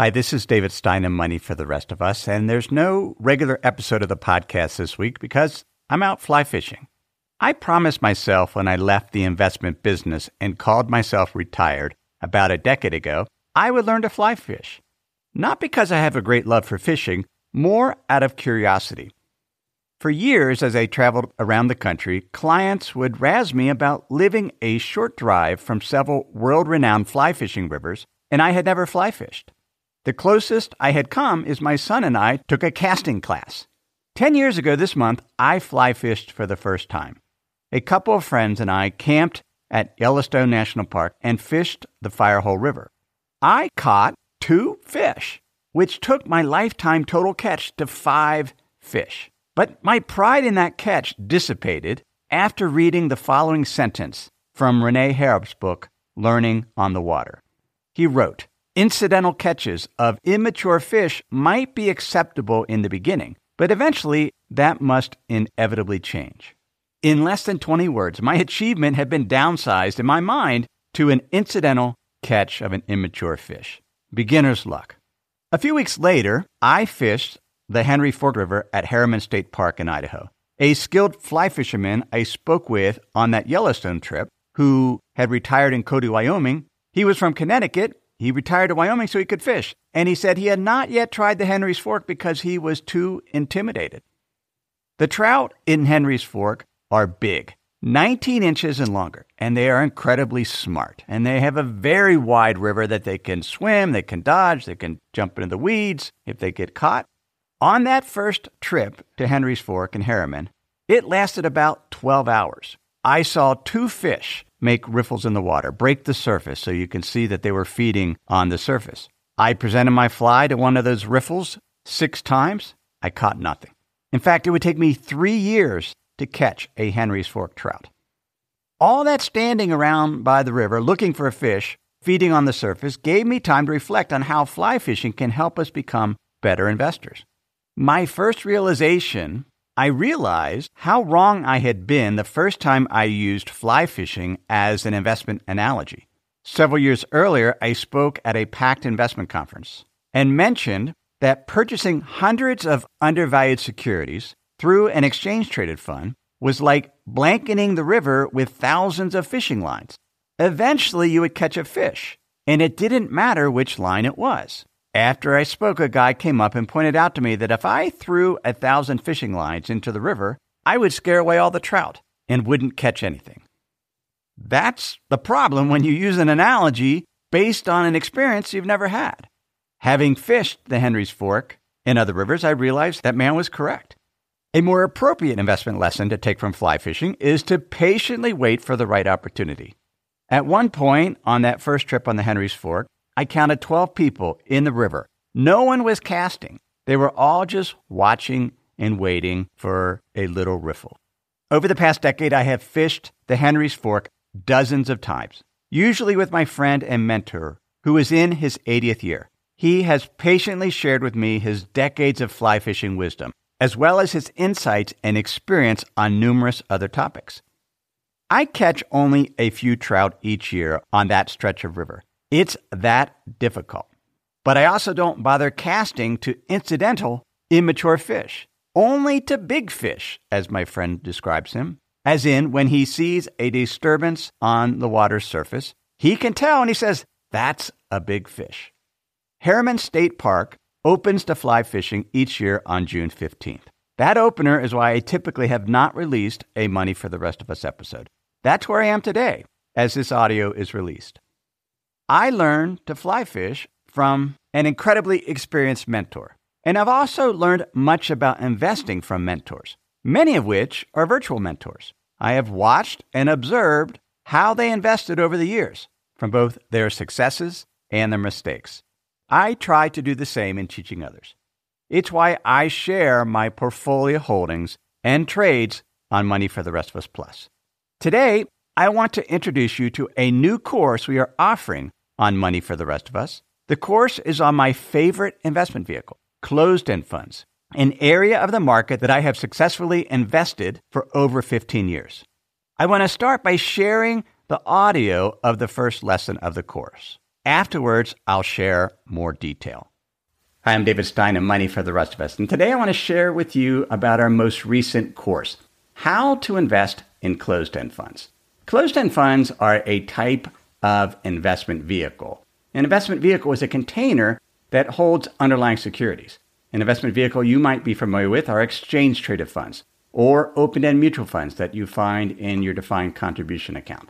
Hi, this is David Stein and Money for the Rest of Us, and there's no regular episode of the podcast this week because I'm out fly fishing. I promised myself when I left the investment business and called myself retired about a decade ago, I would learn to fly fish. Not because I have a great love for fishing, more out of curiosity. For years, as I traveled around the country, clients would razz me about living a short drive from several world renowned fly fishing rivers, and I had never fly fished. The closest I had come is my son and I took a casting class. Ten years ago this month, I fly fished for the first time. A couple of friends and I camped at Yellowstone National Park and fished the Firehole River. I caught two fish, which took my lifetime total catch to five fish. But my pride in that catch dissipated after reading the following sentence from Rene Harrop's book, Learning on the Water. He wrote, Incidental catches of immature fish might be acceptable in the beginning, but eventually that must inevitably change. In less than 20 words, my achievement had been downsized in my mind to an incidental catch of an immature fish. Beginner's luck. A few weeks later, I fished the Henry Fork River at Harriman State Park in Idaho. A skilled fly fisherman I spoke with on that Yellowstone trip, who had retired in Cody, Wyoming, he was from Connecticut he retired to Wyoming so he could fish, and he said he had not yet tried the Henry's Fork because he was too intimidated. The trout in Henry's Fork are big, 19 inches and longer, and they are incredibly smart. And they have a very wide river that they can swim, they can dodge, they can jump into the weeds if they get caught. On that first trip to Henry's Fork in Harriman, it lasted about 12 hours. I saw two fish make riffles in the water, break the surface so you can see that they were feeding on the surface. I presented my fly to one of those riffles six times. I caught nothing. In fact, it would take me three years to catch a Henry's Fork trout. All that standing around by the river looking for a fish feeding on the surface gave me time to reflect on how fly fishing can help us become better investors. My first realization I realized how wrong I had been the first time I used fly fishing as an investment analogy. Several years earlier, I spoke at a packed investment conference and mentioned that purchasing hundreds of undervalued securities through an exchange traded fund was like blanketing the river with thousands of fishing lines. Eventually, you would catch a fish, and it didn't matter which line it was. After I spoke, a guy came up and pointed out to me that if I threw a thousand fishing lines into the river, I would scare away all the trout and wouldn't catch anything. That's the problem when you use an analogy based on an experience you've never had. Having fished the Henry's Fork and other rivers, I realized that man was correct. A more appropriate investment lesson to take from fly fishing is to patiently wait for the right opportunity. At one point on that first trip on the Henry's Fork, I counted 12 people in the river. No one was casting. They were all just watching and waiting for a little riffle. Over the past decade, I have fished the Henry's Fork dozens of times, usually with my friend and mentor, who is in his 80th year. He has patiently shared with me his decades of fly fishing wisdom, as well as his insights and experience on numerous other topics. I catch only a few trout each year on that stretch of river. It's that difficult. But I also don't bother casting to incidental, immature fish, only to big fish, as my friend describes him. As in, when he sees a disturbance on the water's surface, he can tell and he says, That's a big fish. Harriman State Park opens to fly fishing each year on June 15th. That opener is why I typically have not released a Money for the Rest of Us episode. That's where I am today, as this audio is released. I learned to fly fish from an incredibly experienced mentor. And I've also learned much about investing from mentors, many of which are virtual mentors. I have watched and observed how they invested over the years, from both their successes and their mistakes. I try to do the same in teaching others. It's why I share my portfolio holdings and trades on Money for the Rest of Us Plus. Today, I want to introduce you to a new course we are offering on money for the rest of us. The course is on my favorite investment vehicle, closed end funds, an area of the market that I have successfully invested for over 15 years. I want to start by sharing the audio of the first lesson of the course. Afterwards, I'll share more detail. Hi, I'm David Stein of Money for the Rest of Us. And today I want to share with you about our most recent course, How to Invest in Closed End Funds. Closed end funds are a type of investment vehicle. An investment vehicle is a container that holds underlying securities. An investment vehicle you might be familiar with are exchange traded funds or open end mutual funds that you find in your defined contribution account.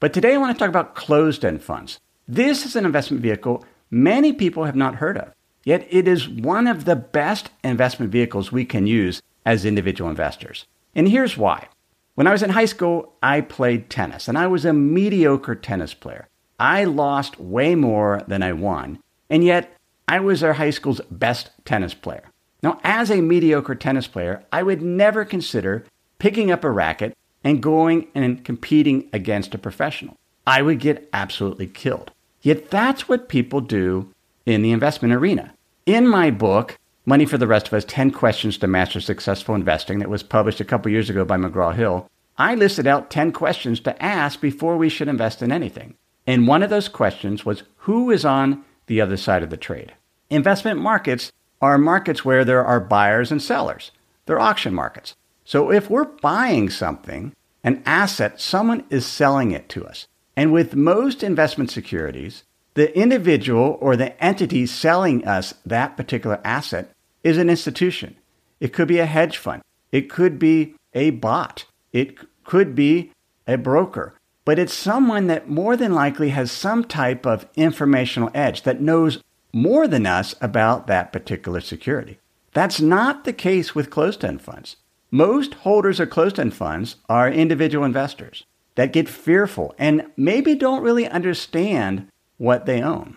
But today I want to talk about closed end funds. This is an investment vehicle many people have not heard of. Yet it is one of the best investment vehicles we can use as individual investors. And here's why. When I was in high school, I played tennis and I was a mediocre tennis player. I lost way more than I won, and yet I was our high school's best tennis player. Now, as a mediocre tennis player, I would never consider picking up a racket and going and competing against a professional. I would get absolutely killed. Yet that's what people do in the investment arena. In my book, Money for the Rest of Us 10 Questions to Master Successful Investing, that was published a couple years ago by McGraw Hill, I listed out 10 questions to ask before we should invest in anything. And one of those questions was who is on the other side of the trade? Investment markets are markets where there are buyers and sellers, they're auction markets. So if we're buying something, an asset, someone is selling it to us. And with most investment securities, the individual or the entity selling us that particular asset is an institution. It could be a hedge fund. It could be a bot. It could be a broker. But it's someone that more than likely has some type of informational edge that knows more than us about that particular security. That's not the case with closed end funds. Most holders of closed end funds are individual investors that get fearful and maybe don't really understand what they own.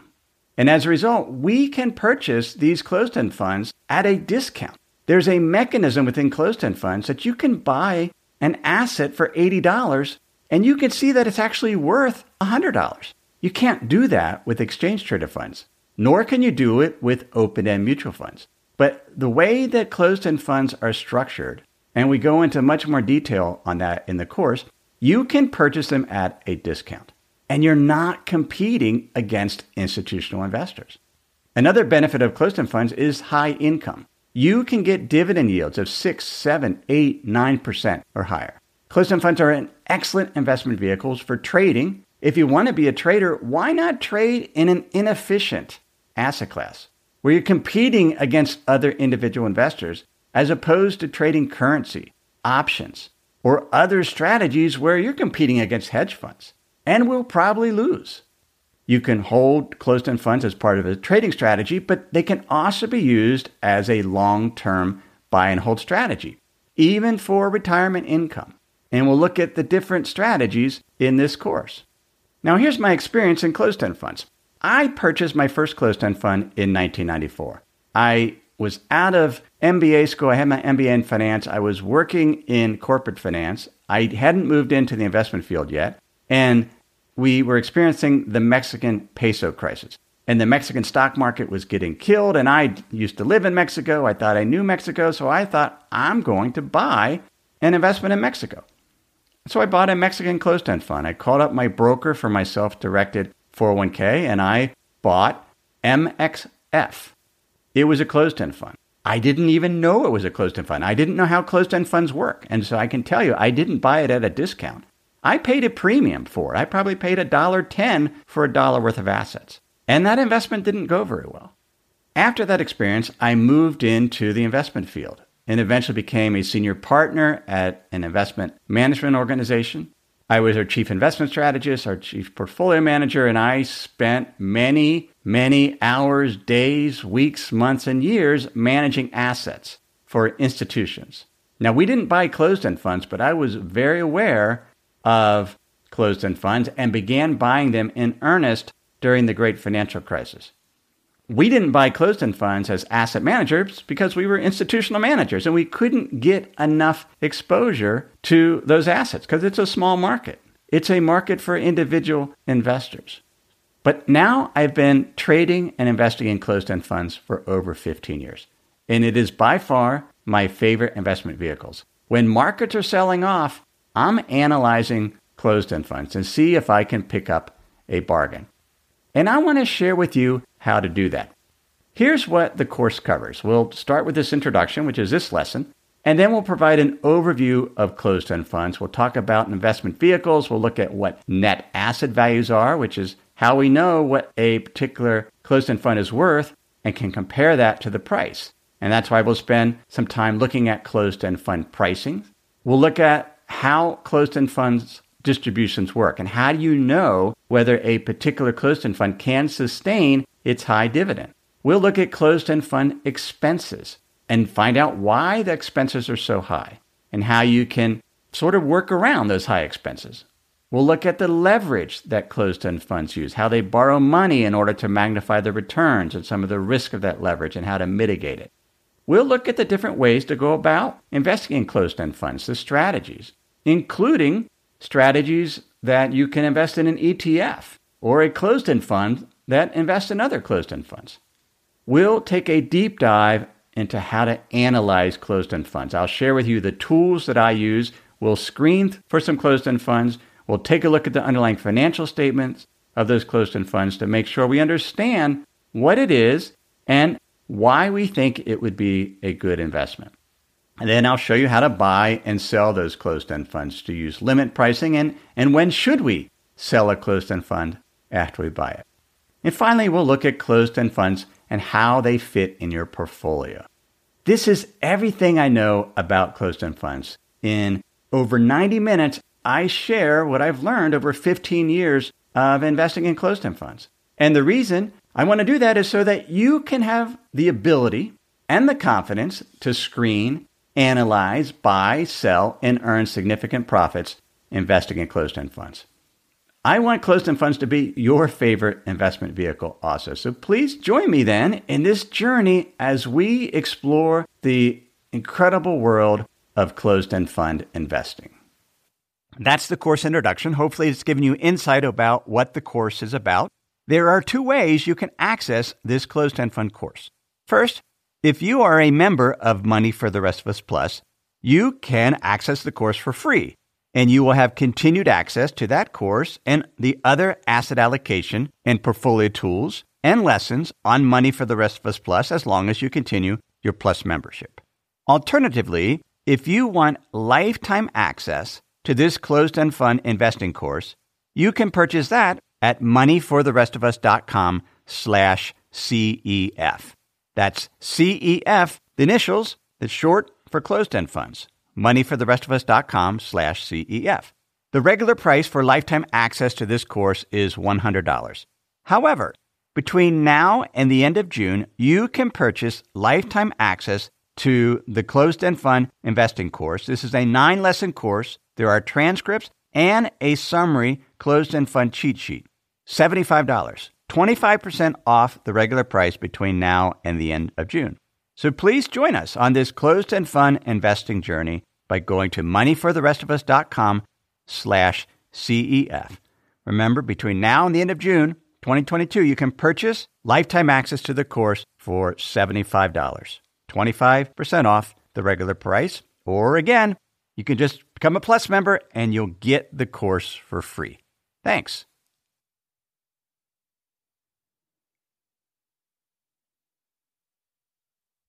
And as a result, we can purchase these closed end funds at a discount. There's a mechanism within closed end funds that you can buy an asset for $80 and you can see that it's actually worth $100. You can't do that with exchange traded funds, nor can you do it with open end mutual funds. But the way that closed end funds are structured, and we go into much more detail on that in the course, you can purchase them at a discount and you're not competing against institutional investors. Another benefit of closed-end funds is high income. You can get dividend yields of 6, 7, 8, 9% or higher. Closed-end funds are an excellent investment vehicles for trading. If you want to be a trader, why not trade in an inefficient asset class where you're competing against other individual investors as opposed to trading currency, options, or other strategies where you're competing against hedge funds? And will probably lose. You can hold closed end funds as part of a trading strategy, but they can also be used as a long term buy and hold strategy, even for retirement income. And we'll look at the different strategies in this course. Now, here's my experience in closed end funds. I purchased my first closed end fund in 1994. I was out of MBA school. I had my MBA in finance. I was working in corporate finance. I hadn't moved into the investment field yet. And we were experiencing the Mexican peso crisis. And the Mexican stock market was getting killed. And I used to live in Mexico. I thought I knew Mexico. So I thought, I'm going to buy an investment in Mexico. So I bought a Mexican closed end fund. I called up my broker for my self directed 401k and I bought MXF. It was a closed end fund. I didn't even know it was a closed end fund. I didn't know how closed end funds work. And so I can tell you, I didn't buy it at a discount. I paid a premium for it. I probably paid a dollar ten for a dollar worth of assets. And that investment didn't go very well. After that experience, I moved into the investment field and eventually became a senior partner at an investment management organization. I was our chief investment strategist, our chief portfolio manager, and I spent many, many hours, days, weeks, months, and years managing assets for institutions. Now, we didn't buy closed end funds, but I was very aware of closed end funds and began buying them in earnest during the great financial crisis. We didn't buy closed end funds as asset managers because we were institutional managers and we couldn't get enough exposure to those assets because it's a small market. It's a market for individual investors. But now I've been trading and investing in closed end funds for over 15 years. And it is by far my favorite investment vehicles. When markets are selling off, I'm analyzing closed end funds and see if I can pick up a bargain. And I want to share with you how to do that. Here's what the course covers. We'll start with this introduction, which is this lesson, and then we'll provide an overview of closed end funds. We'll talk about investment vehicles. We'll look at what net asset values are, which is how we know what a particular closed end fund is worth and can compare that to the price. And that's why we'll spend some time looking at closed end fund pricing. We'll look at how closed end funds distributions work and how do you know whether a particular closed end fund can sustain its high dividend. We'll look at closed end fund expenses and find out why the expenses are so high and how you can sort of work around those high expenses. We'll look at the leverage that closed end funds use, how they borrow money in order to magnify the returns and some of the risk of that leverage and how to mitigate it. We'll look at the different ways to go about investing in closed end funds, the strategies, including strategies that you can invest in an ETF or a closed end fund that invests in other closed end funds. We'll take a deep dive into how to analyze closed end funds. I'll share with you the tools that I use. We'll screen for some closed end funds. We'll take a look at the underlying financial statements of those closed end funds to make sure we understand what it is and why we think it would be a good investment. And then I'll show you how to buy and sell those closed end funds to use limit pricing and, and when should we sell a closed end fund after we buy it. And finally, we'll look at closed end funds and how they fit in your portfolio. This is everything I know about closed end funds. In over 90 minutes, I share what I've learned over 15 years of investing in closed end funds. And the reason I want to do that is so that you can have the ability and the confidence to screen, analyze, buy, sell, and earn significant profits investing in closed end funds. I want closed end funds to be your favorite investment vehicle also. So please join me then in this journey as we explore the incredible world of closed end fund investing. That's the course introduction. Hopefully, it's given you insight about what the course is about. There are two ways you can access this closed end fund course. First, if you are a member of Money for the Rest of Us Plus, you can access the course for free and you will have continued access to that course and the other asset allocation and portfolio tools and lessons on Money for the Rest of Us Plus as long as you continue your Plus membership. Alternatively, if you want lifetime access to this closed end fund investing course, you can purchase that at moneyfortherestofus.com slash CEF. That's CEF, the initials, that's short for closed end funds moneyfortherestofus.com slash CEF. The regular price for lifetime access to this course is $100. However, between now and the end of June, you can purchase lifetime access to the closed end fund investing course. This is a nine lesson course. There are transcripts and a summary closed end fund cheat sheet. $75, 25% off the regular price between now and the end of June. So please join us on this closed end fund investing journey by going to moneyfortherestofus.com slash CEF. Remember, between now and the end of June 2022, you can purchase lifetime access to the course for $75, 25% off the regular price. Or again, you can just become a Plus member and you'll get the course for free. Thanks.